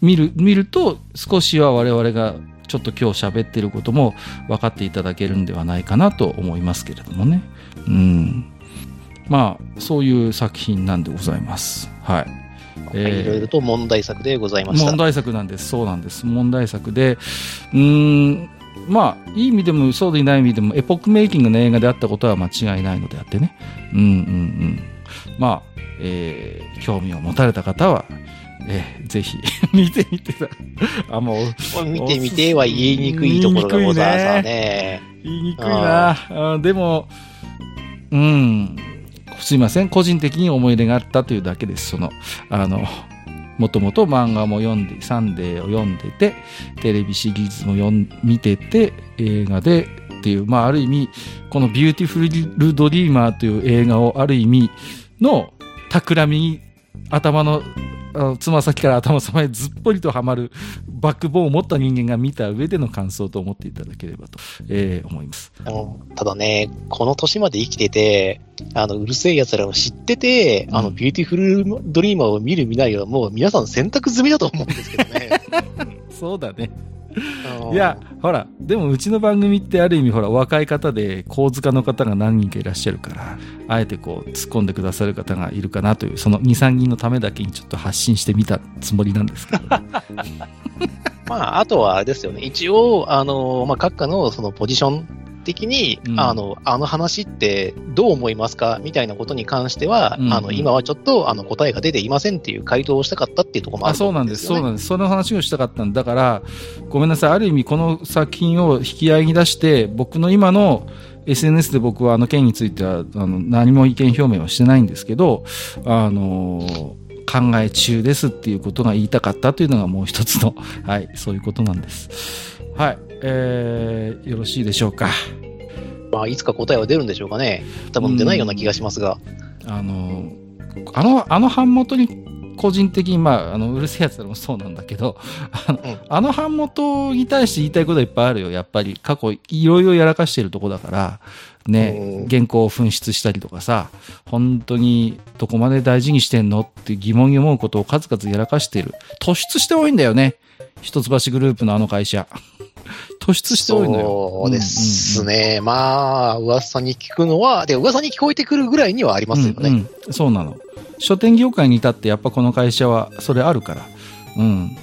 見る、見ると少しは我々がちょっと今日喋ってることも分かっていただけるんではないかなと思いますけれどもね。うん。まあ、そういう作品なんでございます。はい。えー、いろいろと問題作でございました。問題作なんです。そうなんです。問題作で、うん、まあ、いい意味でもそうでない意味でも、エポックメイキングの映画であったことは間違いないのであってね。うんうんうん。まあ、えー、興味を持たれた方は、えー、ぜひ 見てみてあ、もう。見てみては言いにくいところがございますね。言いにくいな。あでも、うん。すいません。個人的に思い入れがあったというだけです。その、あの、もともと漫画も読んで、サンデーを読んでて、テレビシリーズも読ん見てて、映画でっていう、まあ、ある意味、このビューティフルドリーマーという映画をある意味の企みに頭のつま先から頭様へずっぽりとはまるバックボーンを持った人間が見た上での感想と思っていただければと、えー、思います。あの、ただね、この年まで生きてて、あの、うる星やつらを知ってて、うん、あの、ビューティフルドリーマーを見る見ないはもう皆さん選択済みだと思うんですけどね。そうだね。いや、ほら、でもうちの番組ってある意味ほら、若い方で、好事家の方が何人かいらっしゃるから、あえてこう、突っ込んでくださる方がいるかなという、その2、3人のためだけにちょっと発信してみたつもりなんですけど。まあ、あとはあれですよね。一応、あの、まあ、閣下のそのポジション的に、うん、あの、あの話ってどう思いますか？みたいなことに関しては、うんうん、あの、今はちょっと、あの、答えが出ていませんっていう回答をしたかったっていうところもある、ね、そうなんです、そうなんです。その話をしたかったんだから、ごめんなさい。ある意味、この作品を引き合いに出して、僕の今の SNS で僕はあの件については、あの、何も意見表明はしてないんですけど、あの考え中ですっていうことが言いたかったというのがもう一つの、はい、そういうことなんです。はい。えー、よろしいでしょうか。まあ、いつか答えは出るんでしょうかね。多分出ないような気がしますが。あの、あの、あの版元に個人的に、まあ、あの、うるせえやつらもそうなんだけど、あの、うん、あの版元に対して言いたいことはいっぱいあるよ。やっぱり、過去、いろいろやらかしてるとこだから、ね、原稿を紛失したりとかさ、本当にどこまで大事にしてんのって疑問に思うことを数々やらかしてる。突出して多いんだよね。一橋グループのあの会社。突出して多いのよ。そうですね。まあ、噂に聞くのは、で、噂に聞こえてくるぐらいにはありますよね。うんうん、そうなの。書店業界に至ってやっぱこの会社はそれあるから。うん。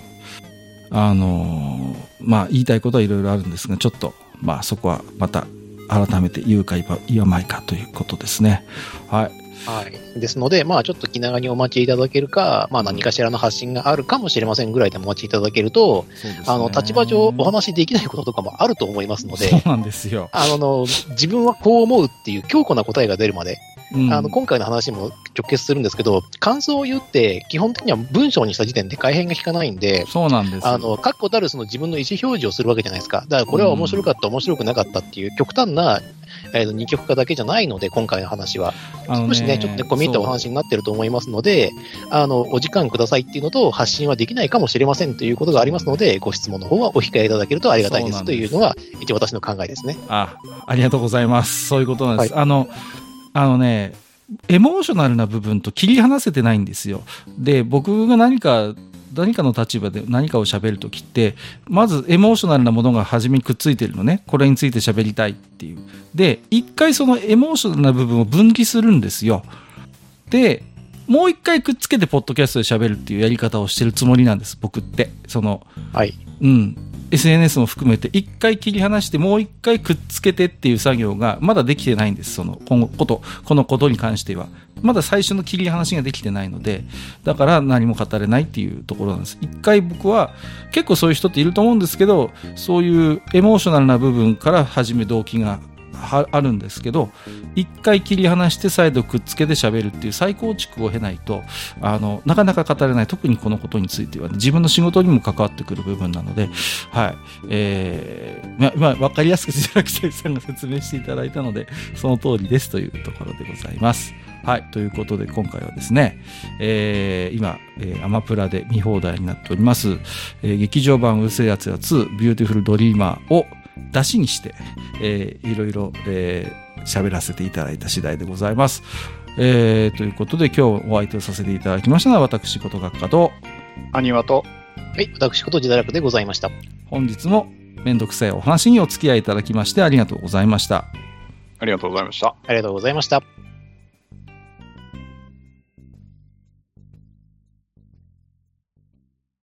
あのー、まあ、言いたいことはいろいろあるんですが、ちょっと、まあ、そこはまた改めて言うか言わないかということですね。はい。はい。ですので、まあ、ちょっと気長にお待ちいただけるか、まあ、何かしらの発信があるかもしれませんぐらいでお待ちいただけると、ね、あの、立場上お話できないこととかもあると思いますので、そうなんですよ。あの、自分はこう思うっていう強固な答えが出るまで、うん、あの今回の話も直結するんですけど、感想を言って、基本的には文章にした時点で改変が効かないんで、そうなんですあの確固たるその自分の意思表示をするわけじゃないですか。だからこれは面白かった、うん、面白くなかったっていう極端なえー、二極化だけじゃないので、今回の話は。少しね、ちょっとね、込み入ったお話になってると思いますので、あの、お時間くださいっていうのと、発信はできないかもしれませんということがありますので、ご質問の方はお控えいただけるとありがたいですというのが、一応私の考えですね。あ、ありがとうございます。そういうことなんです。はい、あの、あのね、エモーショナルな部分と切り離せてないんですよ。で、僕が何か何かの立場で何かを喋るときって、まずエモーショナルなものが初めにくっついてるのね。これについて喋りたいっていう。で、一回そのエモーショナルな部分を分岐するんですよ。で、もう一回くっつけてポッドキャストで喋るっていうやり方をしてるつもりなんです、僕って。その、はい。うん。SNS も含めて一回切り離してもう一回くっつけてっていう作業がまだできてないんです。その、このこと、このことに関しては。まだ最初の切り離しができてないので、だから何も語れないっていうところなんです。一回僕は、結構そういう人っていると思うんですけど、そういうエモーショナルな部分から始め動機があるんですけど一回切り離して再度くっつけて喋るっていう再構築を経ないとあのなかなか語れない特にこのことについては、ね、自分の仕事にも関わってくる部分なので、はいえーままあ、分かりやすく白木さんが説明していただいたのでその通りですというところでございます。はい。ということで、今回はですね、えー、今、えー、アマプラで見放題になっております、えー、劇場版うる星やつら2、ビューティフルドリーマーをダシにして、えー、いろいろ、えー、喋らせていただいた次第でございます。えー、ということで今日お相手をさせていただきましたのは私こと学科とアニワとはい私こと自堕落でございました。本日もめんどくさいお話にお付き合いいただきましてありがとうございました。ありがとうございました。ありがとうございました